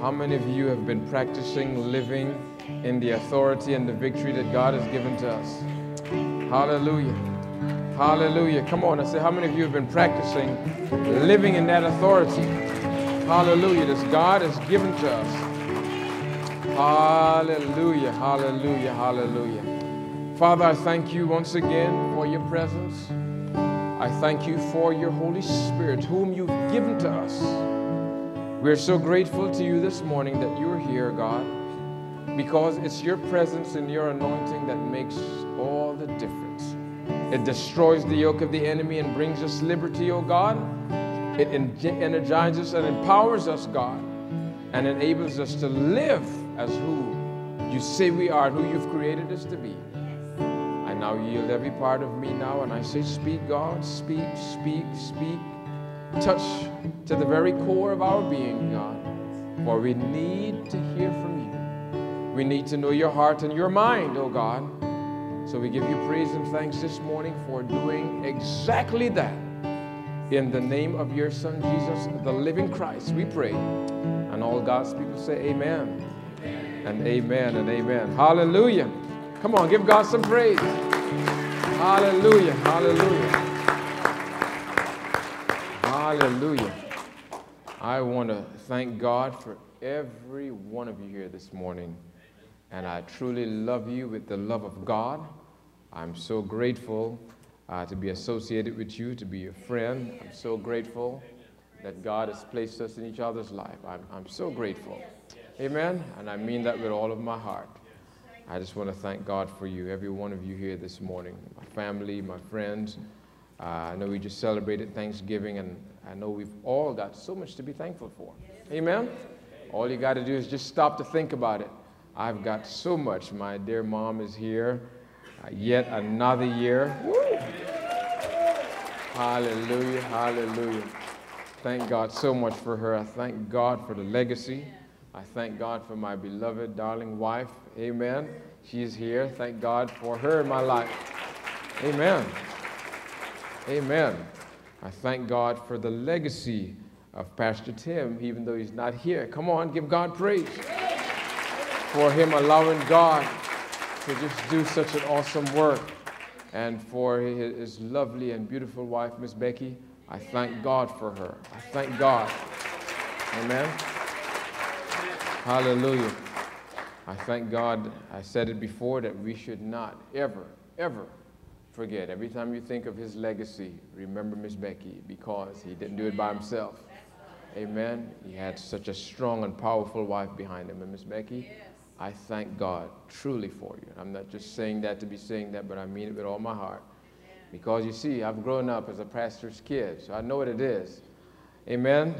How many of you have been practicing living in the authority and the victory that God has given to us? Hallelujah. Hallelujah. Come on, I say, how many of you have been practicing living in that authority? Hallelujah. That God has given to us. Hallelujah. Hallelujah. Hallelujah. Father, I thank you once again for your presence. I thank you for your Holy Spirit, whom you've given to us. We're so grateful to you this morning that you're here, God, because it's your presence and your anointing that makes all the difference. It destroys the yoke of the enemy and brings us liberty, oh God. It energizes and empowers us, God, and enables us to live as who you say we are, who you've created us to be I now yield every part of me now, and I say, Speak, God, speak, speak, speak. Touch to the very core of our being, God, for we need to hear from you. We need to know your heart and your mind, oh God. So we give you praise and thanks this morning for doing exactly that. In the name of your Son, Jesus, the living Christ, we pray. And all God's people say, Amen. amen. And amen and amen. Hallelujah. Come on, give God some praise. Hallelujah. Hallelujah. Hallelujah. I want to thank God for every one of you here this morning. And I truly love you with the love of God. I'm so grateful uh, to be associated with you, to be your friend. I'm so grateful that God has placed us in each other's life. I'm, I'm so grateful. Amen. And I mean that with all of my heart. I just want to thank God for you, every one of you here this morning, my family, my friends. Uh, I know we just celebrated Thanksgiving, and I know we've all got so much to be thankful for. Amen? All you got to do is just stop to think about it. I've got so much. My dear mom is here. Uh, yet another year. Woo! Hallelujah, hallelujah. Thank God so much for her. I thank God for the legacy. I thank God for my beloved, darling wife. Amen. She is here. Thank God for her in my life. Amen. Amen. I thank God for the legacy of Pastor Tim, even though he's not here. Come on, give God praise for him allowing God to just do such an awesome work. And for his lovely and beautiful wife, Miss Becky, I thank God for her. I thank God. Amen. Hallelujah. I thank God, I said it before, that we should not ever, ever forget. Every time you think of his legacy, remember Miss Becky because he didn't do it by himself. Amen. He had such a strong and powerful wife behind him. And Miss Becky, I thank God truly for you. I'm not just saying that to be saying that, but I mean it with all my heart. Because you see, I've grown up as a pastor's kid, so I know what it is. Amen.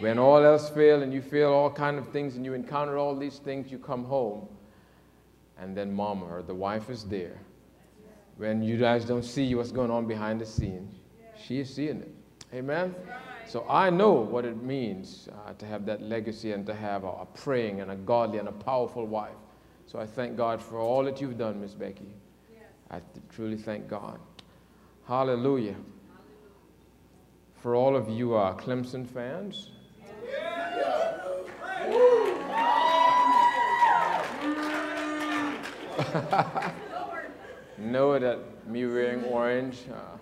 When all else fails and you feel all kind of things and you encounter all these things, you come home and then mama or the wife is there. When you guys don't see what's going on behind the scenes, she is seeing it. Amen? So I know what it means uh, to have that legacy and to have a, a, praying and a godly and a powerful wife. So I thank God for all that you've done, Miss Becky. I truly thank God. Hallelujah. For all of you uh, Clemson fans, know that me wearing orange uh,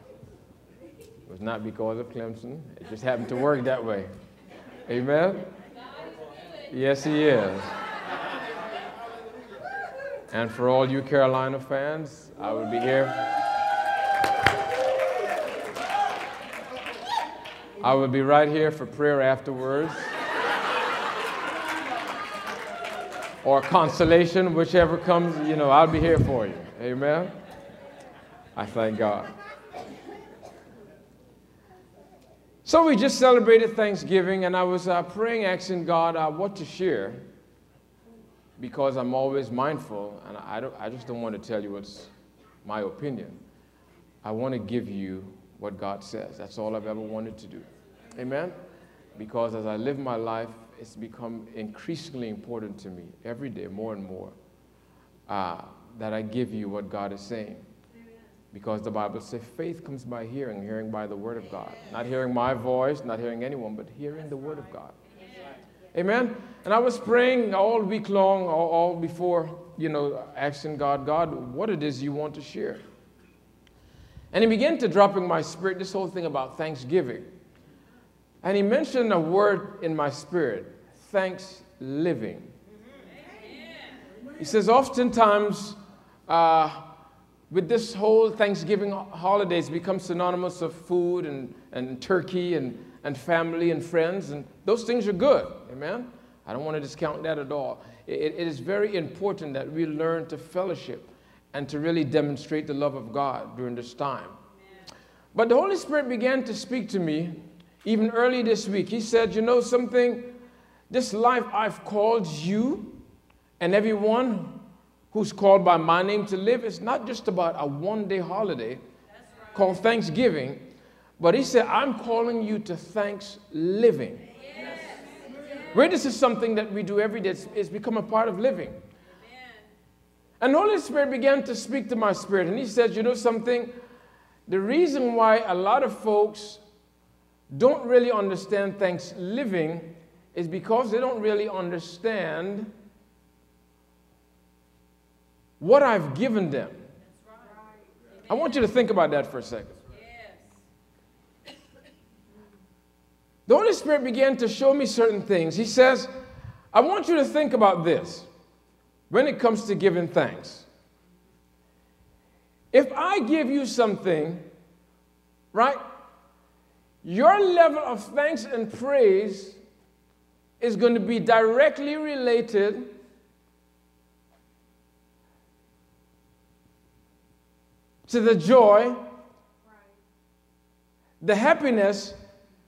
was not because of Clemson. It just happened to work that way. Amen? Yes, he is. And for all you Carolina fans, I will be here. I will be right here for prayer afterwards. or consolation, whichever comes, you know, I'll be here for you. Amen. I thank God. So we just celebrated Thanksgiving, and I was uh, praying, asking God uh, what to share, because I'm always mindful, and I, I just don't want to tell you what's my opinion. I want to give you what God says. That's all I've ever wanted to do. Amen? Because as I live my life, it's become increasingly important to me every day, more and more, uh, that I give you what God is saying. Because the Bible says faith comes by hearing, hearing by the Word of God. Not hearing my voice, not hearing anyone, but hearing the Word of God. Amen. And I was praying all week long, all, all before, you know, asking God, God, what it is you want to share. And he began to drop in my spirit this whole thing about thanksgiving. And he mentioned a word in my spirit thanks living. He says, oftentimes, uh, with this whole Thanksgiving holidays become synonymous of food and, and turkey and, and family and friends, and those things are good. Amen? I don't want to discount that at all. It, it is very important that we learn to fellowship and to really demonstrate the love of God during this time. But the Holy Spirit began to speak to me even early this week. He said, You know something? This life I've called you and everyone who's called by my name to live it's not just about a one day holiday right. called Thanksgiving, but He said, I'm calling you to thanks living. Yes. Where this is something that we do every day, it's, it's become a part of living. And the Holy Spirit began to speak to my spirit, and He said, You know something? The reason why a lot of folks don't really understand thanks living is because they don't really understand what I've given them. I want you to think about that for a second. The Holy Spirit began to show me certain things. He says, I want you to think about this when it comes to giving thanks. If I give you something, right, your level of thanks and praise is going to be directly related to the joy, the happiness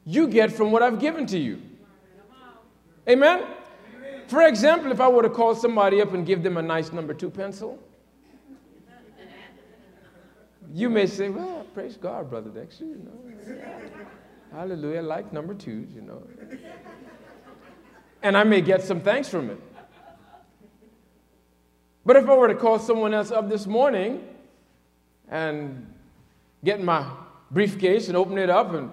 you get from what I've given to you. Amen? For example, if I were to call somebody up and give them a nice number two pencil, you may say, Well, praise God, Brother Dexter, you know. Hallelujah, I like number twos, you know. And I may get some thanks from it. But if I were to call someone else up this morning and get my briefcase and open it up and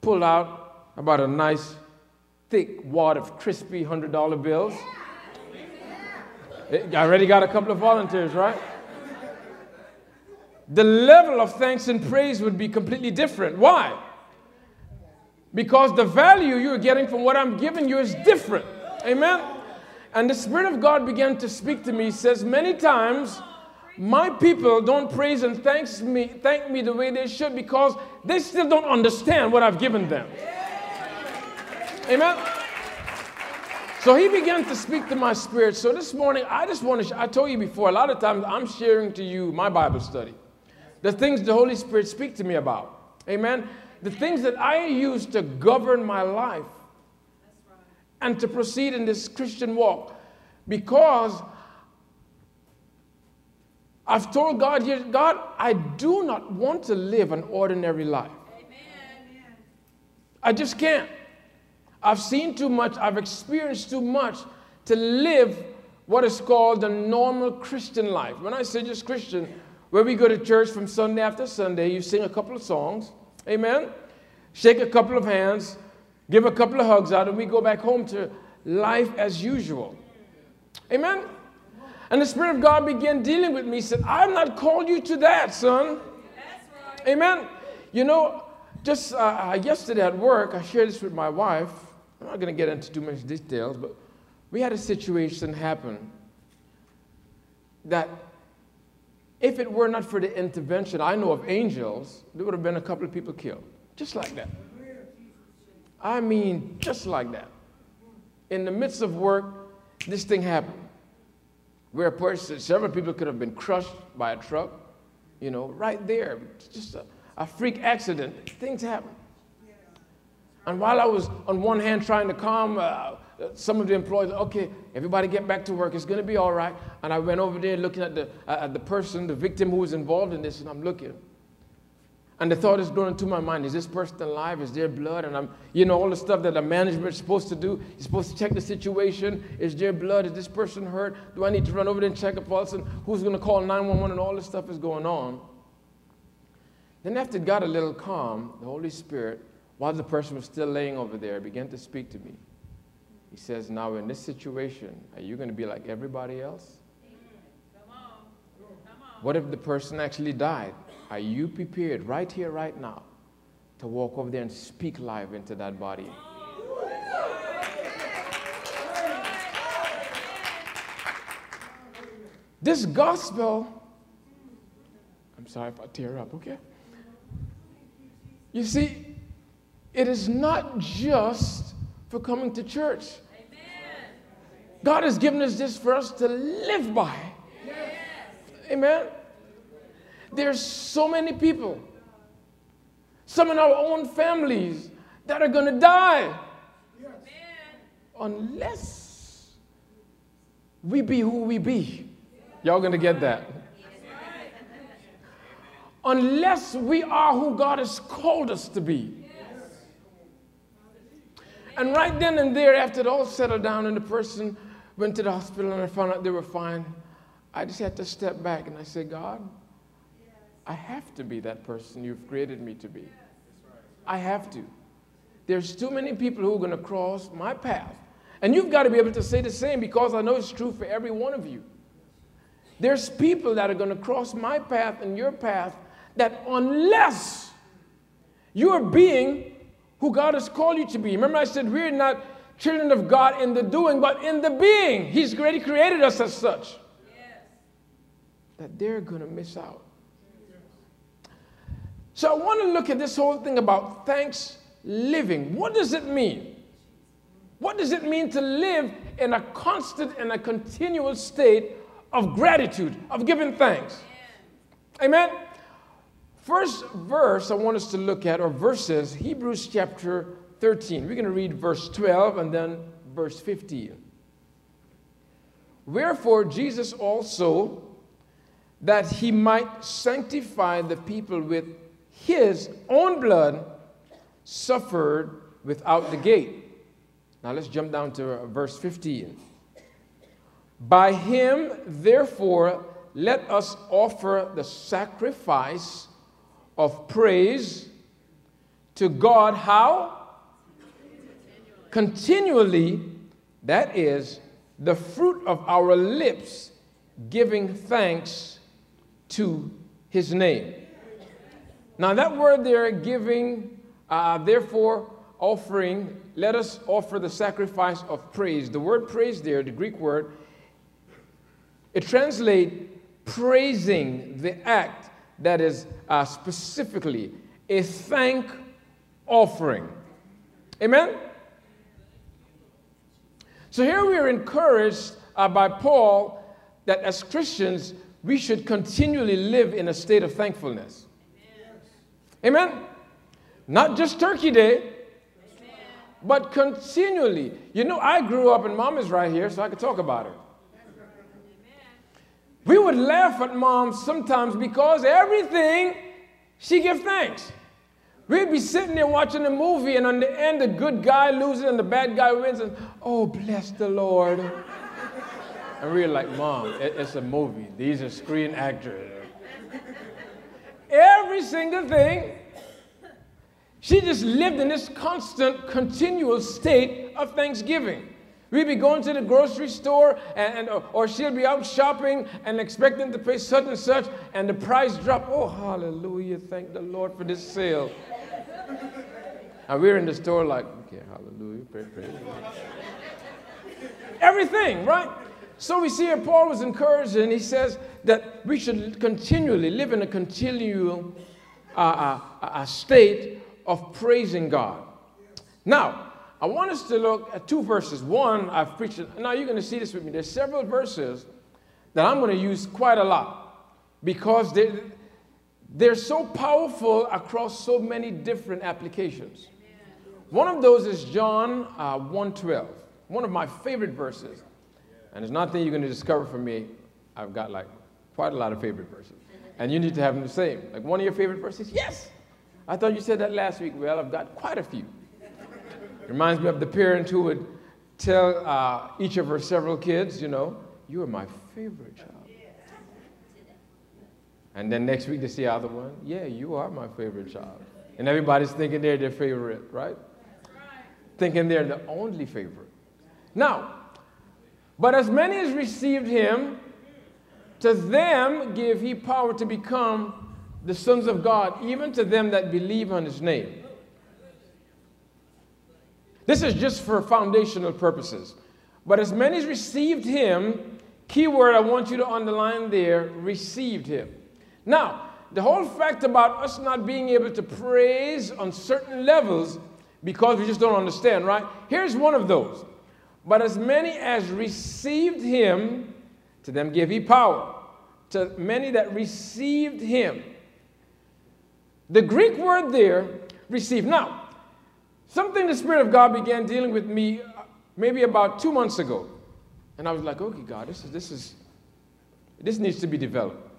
pull out about a nice thick wad of crispy $100 bills. I already got a couple of volunteers, right? The level of thanks and praise would be completely different. Why? Because the value you're getting from what I'm giving you is different. Amen? And the Spirit of God began to speak to me. Says, Many times, my people don't praise and thanks me, thank me the way they should because they still don't understand what I've given them. Amen. So he began to speak to my spirit. So this morning, I just want to, I told you before, a lot of times I'm sharing to you my Bible study. The things the Holy Spirit speak to me about. Amen. The things that I use to govern my life and to proceed in this Christian walk. Because I've told God, God, I do not want to live an ordinary life. Amen. I just can't. I've seen too much, I've experienced too much to live what is called the normal Christian life. When I say just Christian, where we go to church from Sunday after Sunday, you sing a couple of songs, amen, shake a couple of hands, give a couple of hugs out, and we go back home to life as usual. Amen? And the Spirit of God began dealing with me. He said, I've not called you to that, son. Right. Amen. You know, just uh, uh, yesterday at work, I shared this with my wife. I'm not going to get into too much details, but we had a situation happen that if it were not for the intervention, I know of angels, there would have been a couple of people killed. Just like that. I mean, just like that. In the midst of work, this thing happened where a person, several people could have been crushed by a truck, you know, right there. Just a, a freak accident. Things happen. And while I was on one hand trying to calm uh, some of the employees, okay, everybody get back to work. It's going to be all right. And I went over there looking at the, uh, at the person, the victim who was involved in this, and I'm looking. And the thought is going through my mind, is this person alive? Is there blood? And I'm, you know, all the stuff that a management is supposed to do. You're supposed to check the situation. Is there blood? Is this person hurt? Do I need to run over there and check a pulse? And who's going to call 911? And all this stuff is going on. Then after it got a little calm, the Holy Spirit, while the person was still laying over there, began to speak to me. He says, Now, in this situation, are you going to be like everybody else? What if the person actually died? Are you prepared right here, right now, to walk over there and speak life into that body? This gospel, I'm sorry if I tear up, okay? You see, it is not just for coming to church. God has given us this for us to live by. Amen. There's so many people, some in our own families, that are going to die unless we be who we be. Y'all going to get that? Unless we are who God has called us to be. And right then and there, after it all settled down and the person went to the hospital and I found out they were fine, I just had to step back and I said, God, I have to be that person you've created me to be. I have to. There's too many people who are going to cross my path. And you've got to be able to say the same because I know it's true for every one of you. There's people that are going to cross my path and your path that unless you're being who God has called you to be. Remember, I said we're not children of God in the doing, but in the being. He's already created us as such. Yes. That they're going to miss out. So I want to look at this whole thing about thanks living. What does it mean? What does it mean to live in a constant and a continual state of gratitude, of giving thanks? Amen. First verse I want us to look at, or verses, Hebrews chapter 13. We're going to read verse 12 and then verse 15. Wherefore, Jesus also, that he might sanctify the people with his own blood, suffered without the gate. Now let's jump down to verse 15. By him, therefore, let us offer the sacrifice of praise to God. How? Continually, that is the fruit of our lips, giving thanks to his name. Now, that word there, giving, uh, therefore, offering, let us offer the sacrifice of praise. The word praise there, the Greek word, it translates praising the act that is uh, specifically a thank offering. Amen? So here we are encouraged uh, by Paul that as Christians, we should continually live in a state of thankfulness. Amen? Not just Turkey Day, but continually. You know, I grew up, and mom is right here, so I can talk about her. We would laugh at mom sometimes because everything she give thanks. We'd be sitting there watching a movie, and on the end, the good guy loses and the bad guy wins, and oh, bless the Lord. and we're like, Mom, it's a movie. These are screen actors. Every single thing, she just lived in this constant, continual state of thanksgiving. We'd be going to the grocery store, and, and, or she'll be out shopping and expecting to pay such and such, and the price drop. Oh, hallelujah! Thank the Lord for this sale. and we're in the store like, okay, hallelujah, pray, pray. Everything, right? So we see here Paul was encouraged, and he says that we should continually live in a continual uh, uh, state of praising God. Now, I want us to look at two verses. One, I've preached, now you're going to see this with me. There's several verses that I'm going to use quite a lot because they're, they're so powerful across so many different applications. One of those is John uh, 1.12, one of my favorite verses. And there's nothing you're going to discover from me. I've got like quite a lot of favorite verses. And you need to have them the same. Like one of your favorite verses? Yes. I thought you said that last week. Well, I've got quite a few. Reminds me of the parent who would tell uh, each of her several kids, you know, you are my favorite child. And then next week they see the other one, yeah, you are my favorite child. And everybody's thinking they're their favorite, right? Thinking they're the only favorite. Now, but as many as received him, to them give he power to become the sons of God, even to them that believe on his name. This is just for foundational purposes. But as many as received him, keyword I want you to underline there, received him. Now, the whole fact about us not being able to praise on certain levels because we just don't understand, right? Here's one of those. But as many as received him, to them give he power. To many that received him. The Greek word there, receive. Now, something the Spirit of God began dealing with me uh, maybe about two months ago. And I was like, okay, God, this is, this is, this needs to be developed.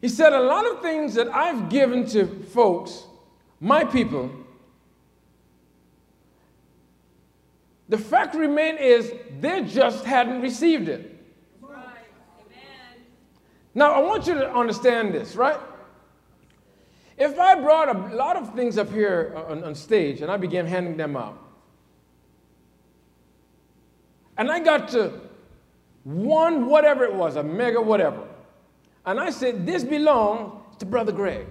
He said, A lot of things that I've given to folks, my people, the fact remain is they just hadn't received it. Now, I want you to understand this, right? If I brought a lot of things up here on, on stage and I began handing them out, and I got to one, whatever it was, a mega whatever, and I said, This belongs to Brother Greg.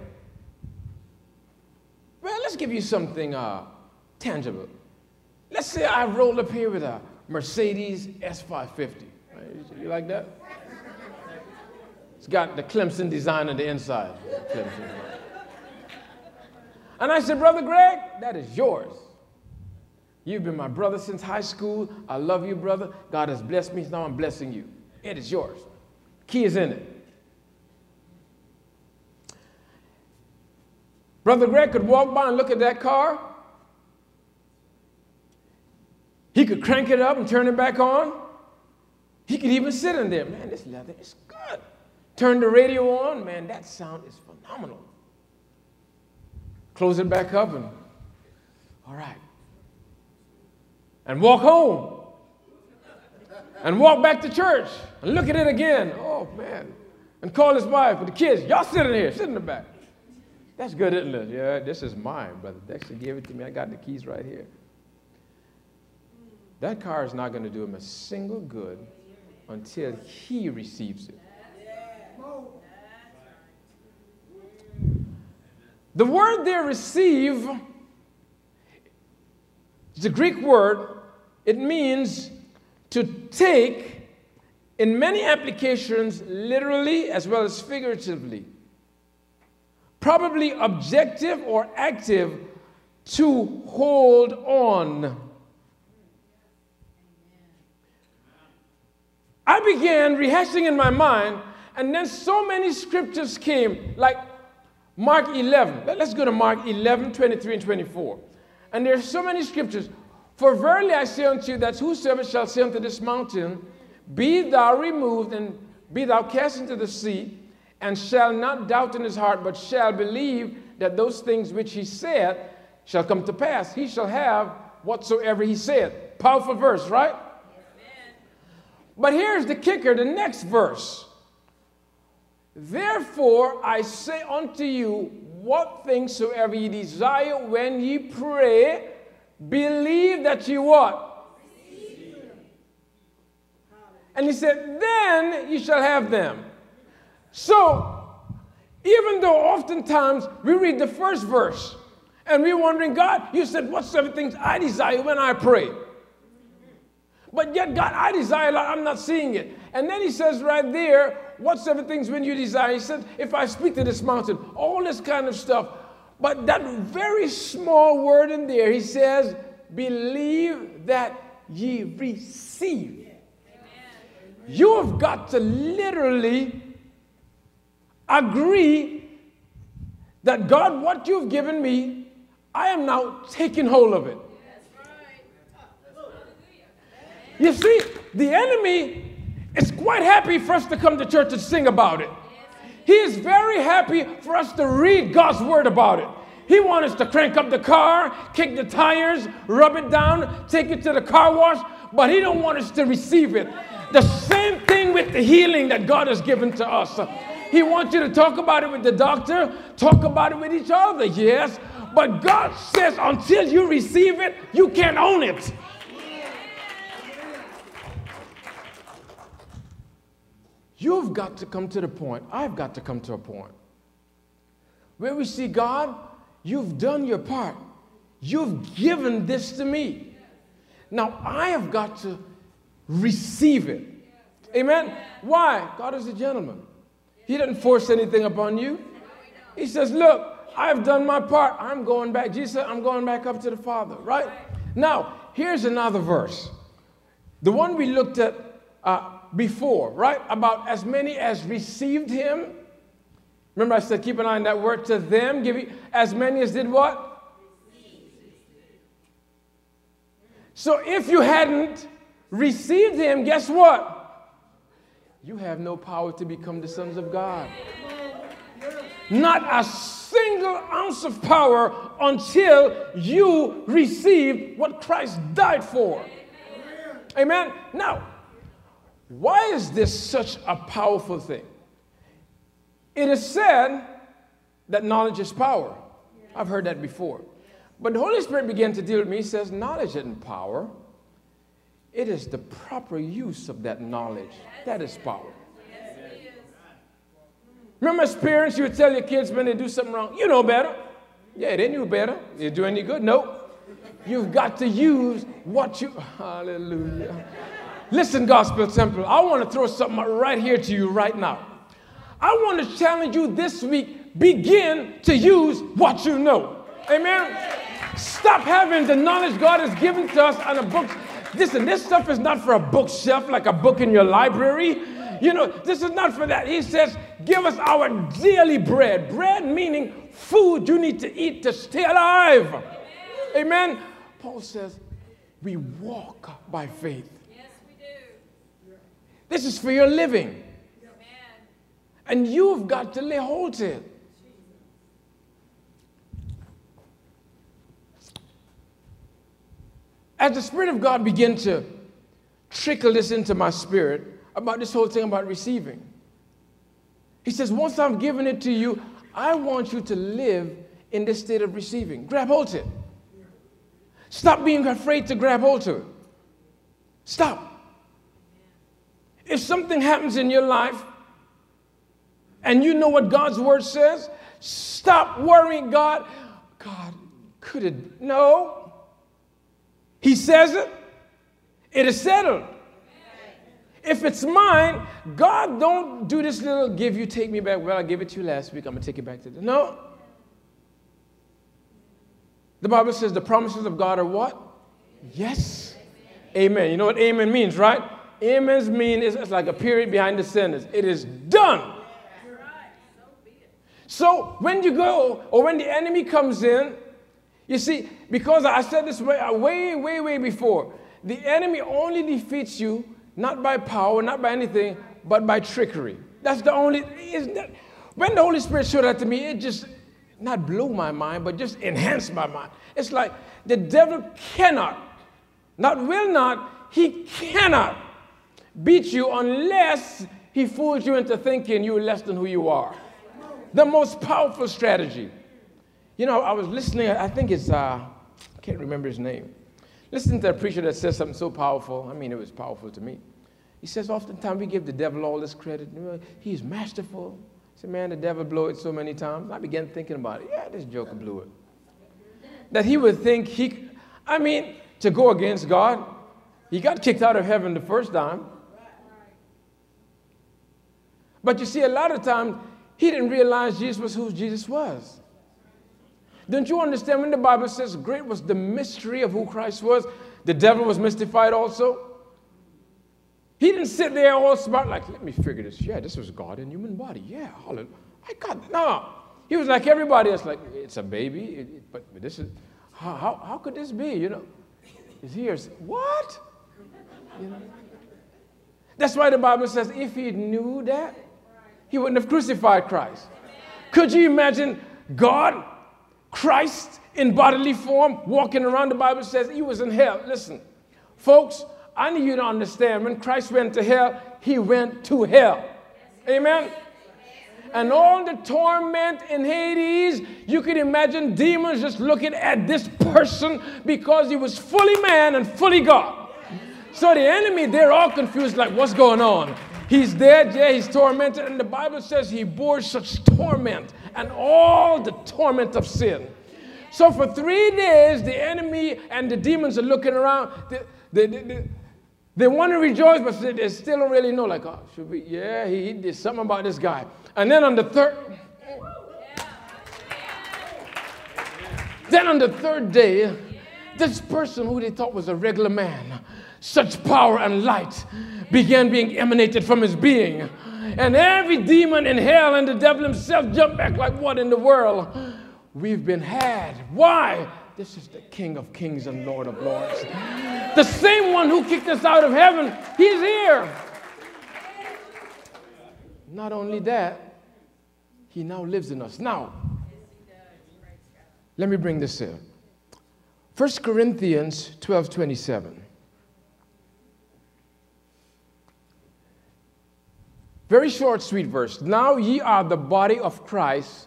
Well, let's give you something uh, tangible. Let's say I rolled up here with a Mercedes S550. You like that? It's got the Clemson design on the inside. Clemson. And I said, Brother Greg, that is yours. You've been my brother since high school. I love you, brother. God has blessed me. Now I'm blessing you. It is yours. Key is in it. Brother Greg could walk by and look at that car. He could crank it up and turn it back on. He could even sit in there. Man, this leather is good. Turn the radio on. Man, that sound is phenomenal. Close it back up and, all right. And walk home. And walk back to church and look at it again. Oh, man. And call his wife with the kids. Y'all sit in here, sit in the back. That's good, isn't it? Yeah, this is mine, brother. Dexter gave it to me. I got the keys right here. That car is not going to do him a single good until he receives it. The word there, receive, is a Greek word. It means to take, in many applications, literally as well as figuratively probably objective or active, to hold on. I began rehashing in my mind, and then so many scriptures came, like Mark 11. Let's go to Mark 11, 23 and 24. And there's so many scriptures. For verily I say unto you that whosoever shall say unto this mountain, Be thou removed and be thou cast into the sea, and shall not doubt in his heart, but shall believe that those things which he said shall come to pass. He shall have whatsoever he said. Powerful verse, right? But here's the kicker the next verse. Therefore I say unto you, what things soever ye desire when ye pray, believe that ye what? And he said, then ye shall have them. So, even though oftentimes we read the first verse and we're wondering, God, you said, What seven things I desire when I pray? But yet, God, I desire, I'm not seeing it. And then he says right there, What seven things when you desire? He said, If I speak to this mountain, all this kind of stuff. But that very small word in there, he says, Believe that ye receive. You have got to literally agree that God, what you've given me, I am now taking hold of it. You see, the enemy is quite happy for us to come to church and sing about it. He is very happy for us to read God's word about it. He wants us to crank up the car, kick the tires, rub it down, take it to the car wash, but he don't want us to receive it. The same thing with the healing that God has given to us. He wants you to talk about it with the doctor, talk about it with each other, yes. But God says until you receive it, you can't own it. You've got to come to the point, I've got to come to a point where we see God, you've done your part. You've given this to me. Now I have got to receive it. Amen? Why? God is a gentleman. He doesn't force anything upon you. He says, Look, I've done my part. I'm going back. Jesus said, I'm going back up to the Father, right? Now, here's another verse. The one we looked at uh, before, right? About as many as received him. Remember, I said, keep an eye on that word to them. Give you, as many as did what? So if you hadn't received him, guess what? You have no power to become the sons of God. Not a single ounce of power until you receive what Christ died for. Amen. Now, why is this such a powerful thing? It is said that knowledge is power. I've heard that before. But the Holy Spirit began to deal with me. He says, knowledge isn't power. It is the proper use of that knowledge. That is power. Remember as parents, you would tell your kids when they do something wrong, you know better. Yeah, they knew better. You do any good? Nope. You've got to use what you, hallelujah. Listen, Gospel Temple, I want to throw something right here to you right now. I want to challenge you this week begin to use what you know. Amen. Stop having the knowledge God has given to us on a book. Listen, this stuff is not for a bookshelf like a book in your library. You know, this is not for that. He says, Give us our daily bread. Bread meaning food you need to eat to stay alive. Amen. Paul says, We walk by faith. Yes, we do. This is for your living. And you've got to lay hold to it. As the Spirit of God began to trickle this into my spirit about this whole thing about receiving, He says, Once I've given it to you, I want you to live in this state of receiving. Grab hold to it. Stop being afraid to grab hold to it. Stop. If something happens in your life and you know what God's word says, stop worrying God. God, could it? No. He says it, it is settled. If it's mine, God don't do this little give you, take me back. Well, I gave it to you last week. I'm going to take it back to the. No. The Bible says the promises of God are what? Yes. Amen. You know what amen means, right? Amen's mean is it's like a period behind the sentence. It is done. So when you go, or when the enemy comes in, you see, because I said this way, uh, way, way, way before, the enemy only defeats you not by power, not by anything, but by trickery. That's the only. That, when the Holy Spirit showed that to me, it just not blew my mind, but just enhanced my mind. It's like the devil cannot, not will not, he cannot beat you unless he fools you into thinking you're less than who you are. The most powerful strategy. You know, I was listening, I think it's, uh, I can't remember his name. Listening to a preacher that says something so powerful. I mean, it was powerful to me. He says, oftentimes we give the devil all this credit. He's masterful. I said, man, the devil blew it so many times. I began thinking about it. Yeah, this joker blew it. That he would think he, I mean, to go against God, he got kicked out of heaven the first time. But you see, a lot of times, he didn't realize Jesus was who Jesus was. Don't you understand when the Bible says great was the mystery of who Christ was? The devil was mystified also. He didn't sit there all smart, like, let me figure this. Yeah, this was God in human body. Yeah, hallelujah. I got no. He was like everybody else, like, it's a baby, it, it, but, but, this is, how, how, how, could this be, you know? He's here, what? You know? That's why the Bible says if he knew that, he wouldn't have crucified Christ. Could you imagine God, Christ in bodily form, walking around? The Bible says he was in hell. Listen, folks, I need you to understand when Christ went to hell, he went to hell. Amen. And all the torment in Hades, you can imagine demons just looking at this person because he was fully man and fully God. So the enemy, they're all confused, like, what's going on? He's dead, yeah, he's tormented, and the Bible says he bore such torment and all the torment of sin. So for three days, the enemy and the demons are looking around. They, they, they, they want to rejoice, but they still don't really know. Like, oh, should we? Yeah, he, he did something about this guy. And then on the third, then on the third day, this person who they thought was a regular man, such power and light began being emanated from his being. And every demon in hell and the devil himself jumped back like, What in the world? We've been had. Why? This is the King of Kings and Lord of Lords. The same one who kicked us out of heaven, he's here. Not only that, he now lives in us. Now, let me bring this in. 1 Corinthians 12 27. Very short, sweet verse. Now ye are the body of Christ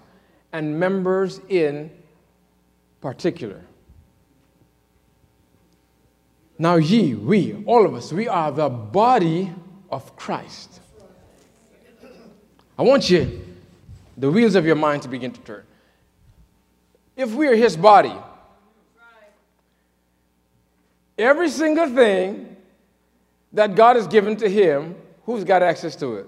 and members in particular. Now, ye, we, all of us, we are the body of Christ. I want you, the wheels of your mind to begin to turn. If we are his body, every single thing that God has given to him, who's got access to it?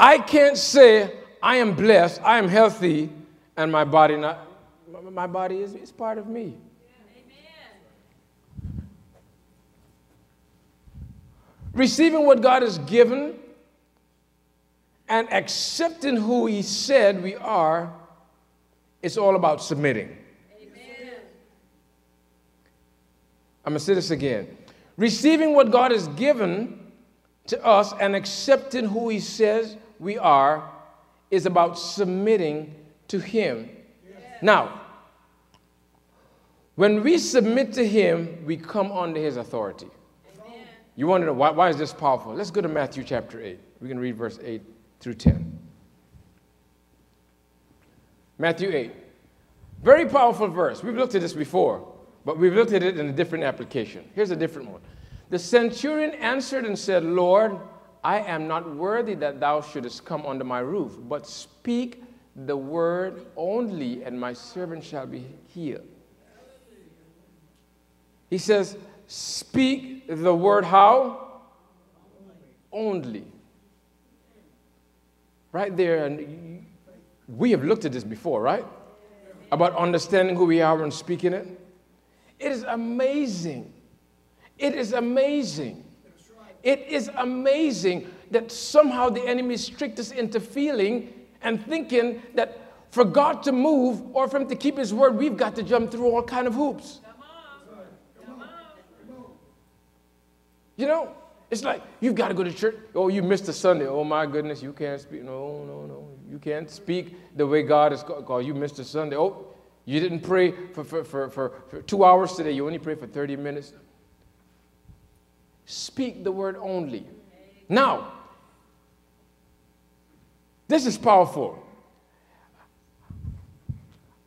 I can't say I am blessed, I am healthy, and my body not. My body is, is part of me. Receiving what God has given and accepting who He said we are, it's all about submitting. Amen. I'm going to say this again. Receiving what God has given to us and accepting who He says we are is about submitting to Him. Now, when we submit to Him, we come under His authority. Amen. You want to know why, why is this powerful? Let's go to Matthew chapter 8. We can read verse 8 through 10. Matthew 8. Very powerful verse. We've looked at this before, but we've looked at it in a different application. Here's a different one. The centurion answered and said, Lord, I am not worthy that thou shouldest come under my roof, but speak the word only, and my servant shall be healed. He says, Speak the word how? Only. Right there, and we have looked at this before, right? About understanding who we are and speaking it. It is amazing. It is amazing it is amazing that somehow the enemy tricked us into feeling and thinking that for God to move or for him to keep his word, we've got to jump through all kind of hoops. You know, it's like you've got to go to church. Oh, you missed a Sunday. Oh my goodness, you can't speak. No, no, no. You can't speak the way God is called. You missed a Sunday. Oh, you didn't pray for, for, for, for, for two hours today. You only prayed for 30 minutes speak the word only. Now, this is powerful.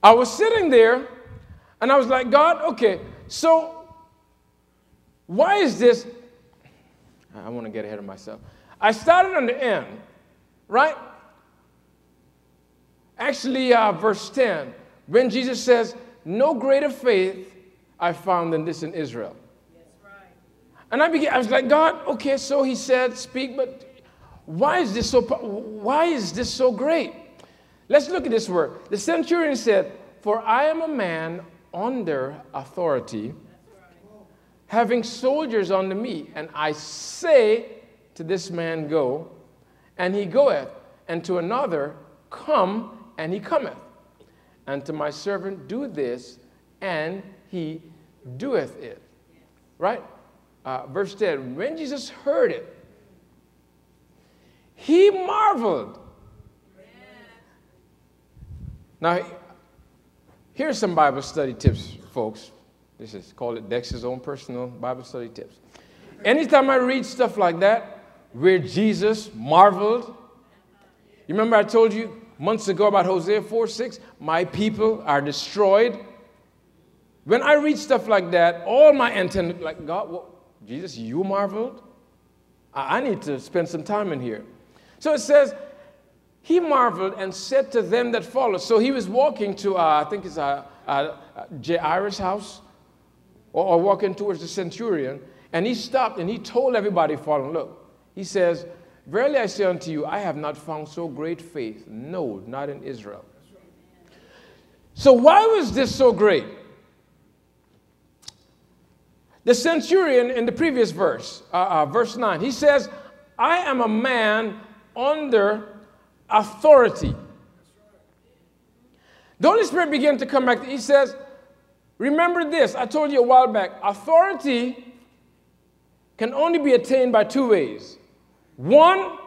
I was sitting there and I was like, God, okay, so why is this? I want to get ahead of myself. I started on the end, right? Actually, uh, verse 10, when Jesus says, No greater faith I found than this in Israel. And I began, I was like, God, okay, so he said, speak, but why is this so, why is this so great? Let's look at this word. The centurion said, For I am a man under authority, having soldiers under me, and I say to this man, Go, and he goeth, and to another, Come, and he cometh, and to my servant, Do this, and he doeth it. Right? Uh, verse 10 when Jesus heard it, he marveled. Now, here's some Bible study tips, folks. This is called it Dex's own personal Bible study tips. Anytime I read stuff like that, where Jesus marveled, you remember I told you months ago about Hosea 4 6, my people are destroyed when I read stuff like that, all my antennas, like, God, Jesus, you marveled? I, need to spend some time in here. So it says, he marveled and said to them that followed. So he was walking to, uh, I think it's uh, uh, Jairus' house, or, or, walking towards the centurion, and he stopped and he told everybody following, look, he says, Verily I say unto you, I have not found so great faith, no, not in Israel. So why was this so great? The centurion in the previous verse, uh, uh, verse 9, he says, I am a man under authority. The Holy Spirit began to come back. He says, Remember this, I told you a while back authority can only be attained by two ways. One,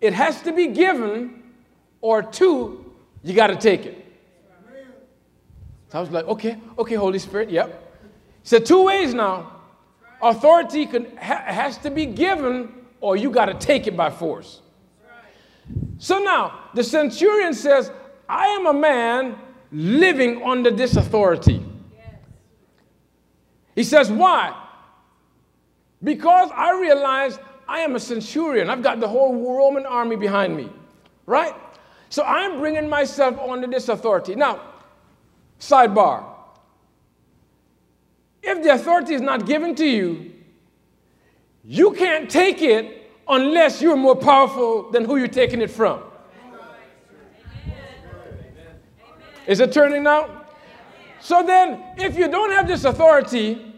it has to be given, or two, you got to take it. So I was like, okay, okay, Holy Spirit, yep. Said, two ways now. Authority can, ha, has to be given, or you got to take it by force. So now, the centurion says, I am a man living under this authority. He says, Why? Because I realize I am a centurion. I've got the whole Roman army behind me, right? So I'm bringing myself under this authority. Now, sidebar. If the authority is not given to you, you can't take it unless you're more powerful than who you're taking it from. Is it turning now? So then, if you don't have this authority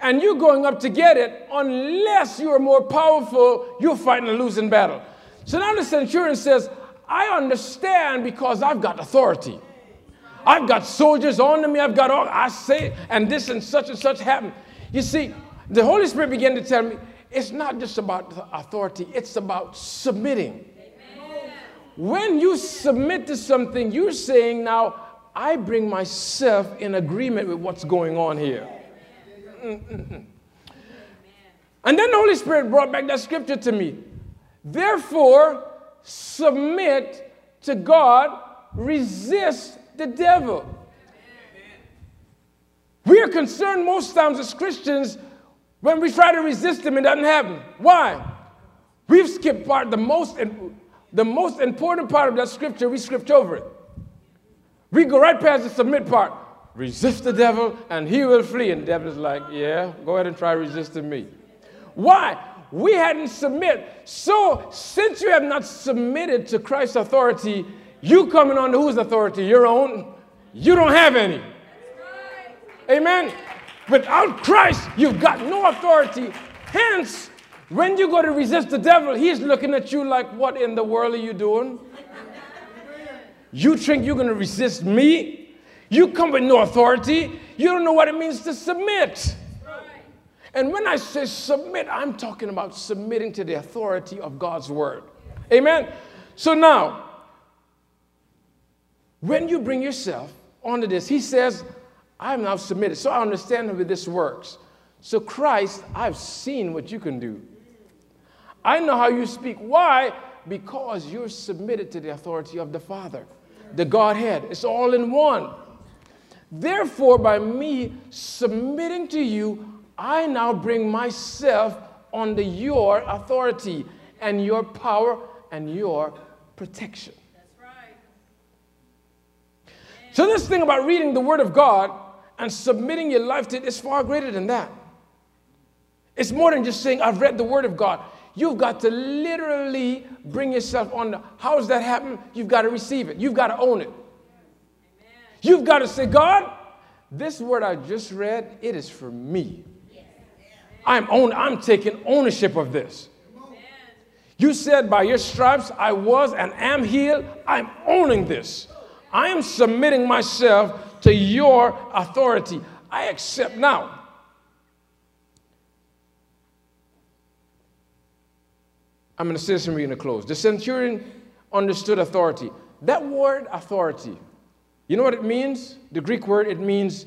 and you're going up to get it, unless you are more powerful, you're fighting a losing battle. So now the centurion says, I understand because I've got authority. I've got soldiers under me. I've got all, I say, and this and such and such happened. You see, the Holy Spirit began to tell me it's not just about authority, it's about submitting. When you submit to something, you're saying, now, I bring myself in agreement with what's going on here. And then the Holy Spirit brought back that scripture to me. Therefore, submit to God, resist the devil. We are concerned most times as Christians when we try to resist him, it doesn't happen. Why? We've skipped part, the most, the most important part of that scripture, we skipped over it. We go right past the submit part. Resist the devil and he will flee. And the devil is like, yeah, go ahead and try resisting me. Why? We hadn't submit. So since you have not submitted to Christ's authority, you coming under whose authority? Your own? You don't have any. Amen. Without Christ, you've got no authority. Hence, when you go to resist the devil, he's looking at you like, What in the world are you doing? You think you're going to resist me? You come with no authority. You don't know what it means to submit. And when I say submit, I'm talking about submitting to the authority of God's word. Amen. So now, when you bring yourself onto this, he says, I'm now submitted. So I understand how this works. So, Christ, I've seen what you can do. I know how you speak. Why? Because you're submitted to the authority of the Father, the Godhead. It's all in one. Therefore, by me submitting to you, I now bring myself under your authority and your power and your protection. So, this thing about reading the Word of God and submitting your life to it is far greater than that. It's more than just saying, I've read the Word of God. You've got to literally bring yourself on. How does that happen? You've got to receive it, you've got to own it. You've got to say, God, this word I just read, it is for me. I'm, own, I'm taking ownership of this. You said, by your stripes I was and am healed. I'm owning this. I am submitting myself to your authority. I accept now. I'm going to say this and we're going to close. The centurion understood authority. That word authority, you know what it means? The Greek word, it means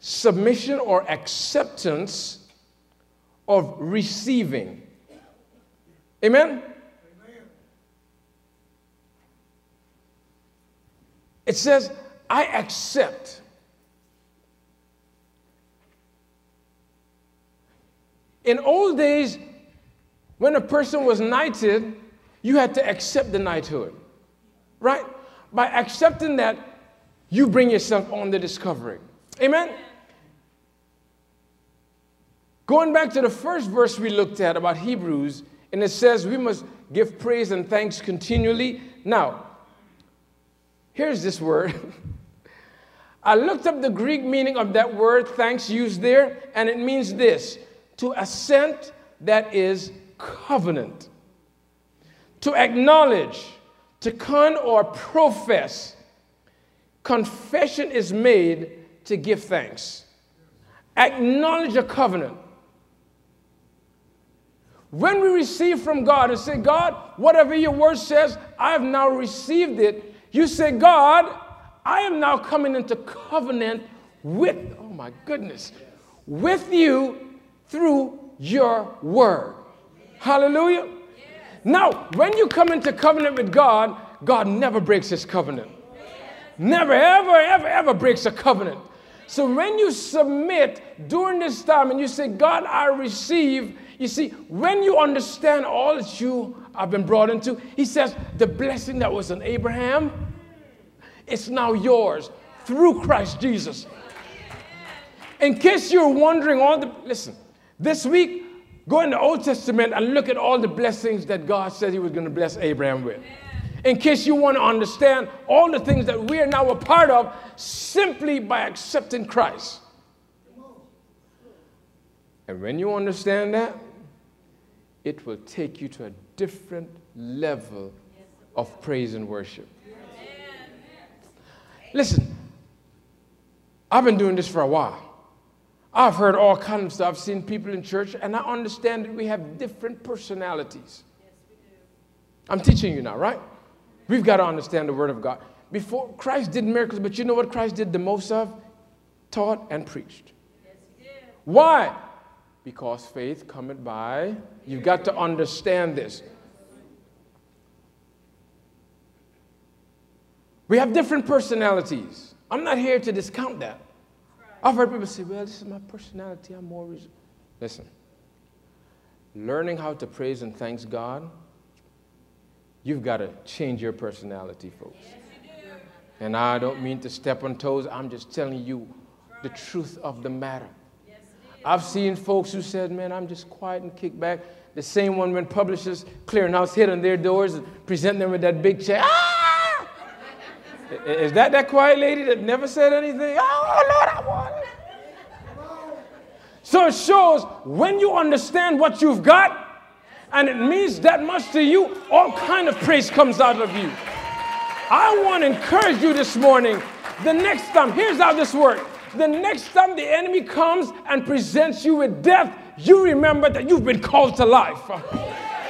submission or acceptance of receiving. Amen? It says, I accept. In old days, when a person was knighted, you had to accept the knighthood, right? By accepting that, you bring yourself on the discovery. Amen? Going back to the first verse we looked at about Hebrews, and it says we must give praise and thanks continually. Now, here's this word. I looked up the Greek meaning of that word, thanks used there, and it means this to assent that is covenant, to acknowledge, to con or profess. Confession is made to give thanks. Acknowledge a covenant. When we receive from God and say, God, whatever your word says, I have now received it, you say, God, I am now coming into covenant with, oh my goodness, with you through your word. Hallelujah. Now, when you come into covenant with God, God never breaks his covenant. Never, ever, ever, ever breaks a covenant. So when you submit during this time and you say, God, I receive, you see, when you understand all that you have been brought into, he says, the blessing that was on Abraham, it's now yours through Christ Jesus. In case you're wondering, all the, listen, this week, go in the Old Testament and look at all the blessings that God said he was going to bless Abraham with in case you want to understand all the things that we are now a part of simply by accepting Christ. And when you understand that, it will take you to a different level of praise and worship. Listen, I've been doing this for a while. I've heard all kinds of stuff. I've seen people in church, and I understand that we have different personalities. I'm teaching you now, right? We've got to understand the Word of God. Before Christ did miracles, but you know what Christ did the most of? Taught and preached. Why? Because faith cometh by. You've got to understand this. We have different personalities. I'm not here to discount that. I've heard people say, well, this is my personality. I'm more. Listen, learning how to praise and thanks God You've got to change your personality, folks. and I don't mean to step on toes, I'm just telling you the truth of the matter. I've seen folks who said, Man, I'm just quiet and kick back. The same one when publishers clearing house hit on their doors and present them with that big check. Ah! Is that that quiet lady that never said anything? Oh, Lord, I want it. So it shows when you understand what you've got, and it means that much to you, all kind of praise comes out of you. I want to encourage you this morning. The next time, here's how this works. The next time the enemy comes and presents you with death, you remember that you've been called to life.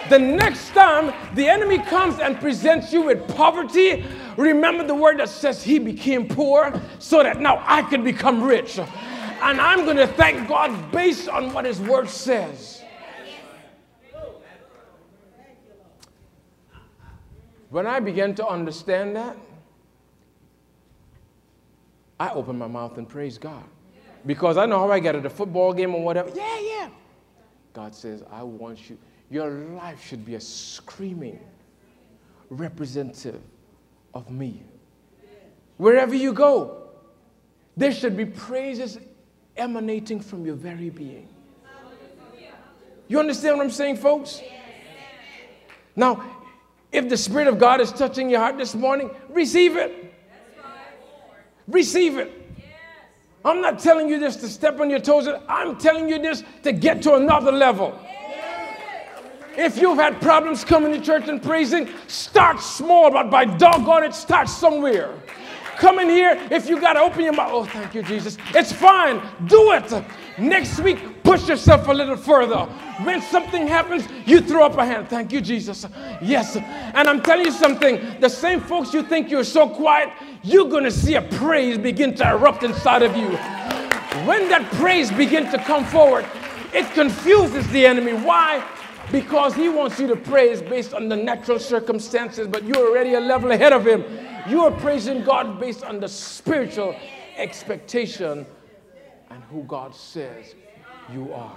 The next time the enemy comes and presents you with poverty, remember the word that says he became poor so that now I could become rich. And I'm going to thank God based on what his word says. When I began to understand that, I open my mouth and praise God. Because I know how I get at a football game or whatever. Yeah, yeah. God says, I want you, your life should be a screaming representative of me. Wherever you go, there should be praises emanating from your very being. You understand what I'm saying, folks? Now, if the Spirit of God is touching your heart this morning, receive it. Receive it. I'm not telling you this to step on your toes. I'm telling you this to get to another level. If you've had problems coming to church and praising, start small, but by doggone it, start somewhere. Come in here. If you got to open your mouth, oh, thank you, Jesus. It's fine. Do it. Next week, push yourself a little further. When something happens, you throw up a hand. Thank you, Jesus. Yes. And I'm telling you something the same folks you think you're so quiet, you're going to see a praise begin to erupt inside of you. When that praise begins to come forward, it confuses the enemy. Why? Because he wants you to praise based on the natural circumstances, but you're already a level ahead of him. You are praising God based on the spiritual expectation and who God says you are.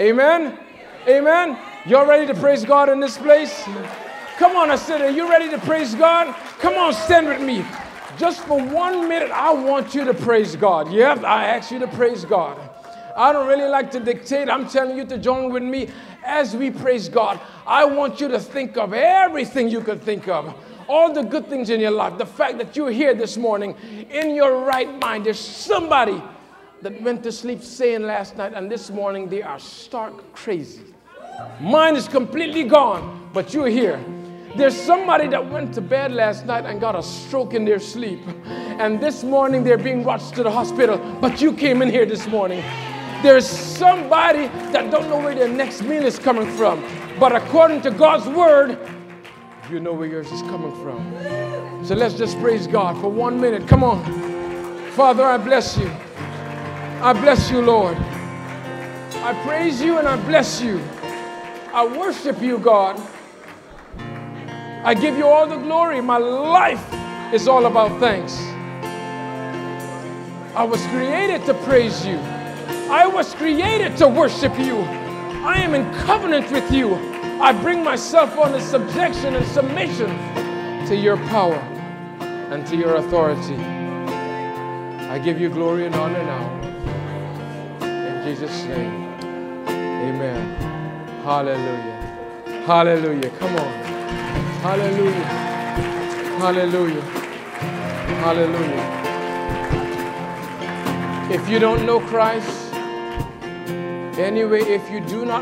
Amen. Amen. You're ready to praise God in this place? Come on, I said, are you ready to praise God? Come on, stand with me. Just for one minute, I want you to praise God. Yep, I ask you to praise God. I don't really like to dictate. I'm telling you to join with me as we praise God. I want you to think of everything you could think of. All the good things in your life. The fact that you're here this morning in your right mind. There's somebody that went to sleep saying last night and this morning they are stark crazy. Mine is completely gone, but you're here. There's somebody that went to bed last night and got a stroke in their sleep. And this morning they're being rushed to the hospital, but you came in here this morning. There's somebody that don't know where their next meal is coming from. But according to God's word, you know where yours is coming from. So let's just praise God for one minute. Come on. Father, I bless you. I bless you, Lord. I praise you and I bless you. I worship you, God. I give you all the glory. My life is all about thanks. I was created to praise you. I was created to worship you. I am in covenant with you. I bring myself under subjection and submission to your power and to your authority. I give you glory and honor now. Jesus' name. Amen. Hallelujah. Hallelujah. Come on. Hallelujah. Hallelujah. Hallelujah. If you don't know Christ, anyway, if you do not